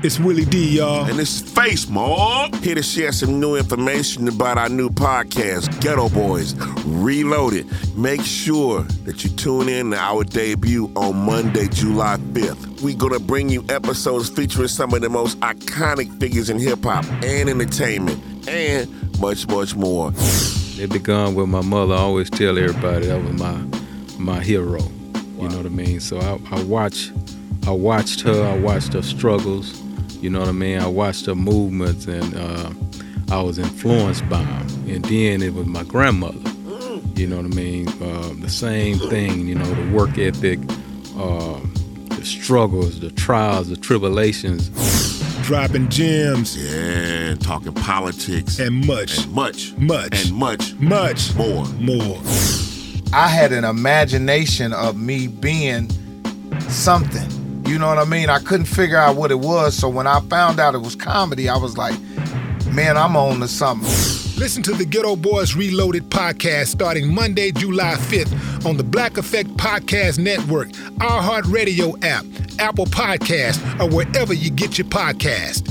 It's Willie D, y'all. And it's Face Mob. Here to share some new information about our new podcast, Geto Boys Reloaded. Make sure that you tune in to our debut on Monday, July 5th. We're going to bring you episodes featuring some of the most iconic figures in hip hop and entertainment, and much, much more. It begun with my mother. I always tell everybody that was my my hero. You know what I mean? So I, I watch I watched her, I watched her struggles, you know what I mean? I watched her movements and uh, I was influenced by them. And then it was my grandmother, you know what I mean? Uh, the same thing, you know, the work ethic, uh, the struggles, the trials, the tribulations. Dropping gems. Yeah, talking politics. And much. And much. Much. And much. Much. More. More. I had an imagination of me being something. You know what I mean? I couldn't figure out what it was. So when I found out it was comedy, I was like, man, I'm on to something. Listen to the Geto Boys Reloaded podcast starting Monday, July 5th on the Black Effect Podcast Network, iHeartRadio app, Apple Podcast, or wherever you get your podcast.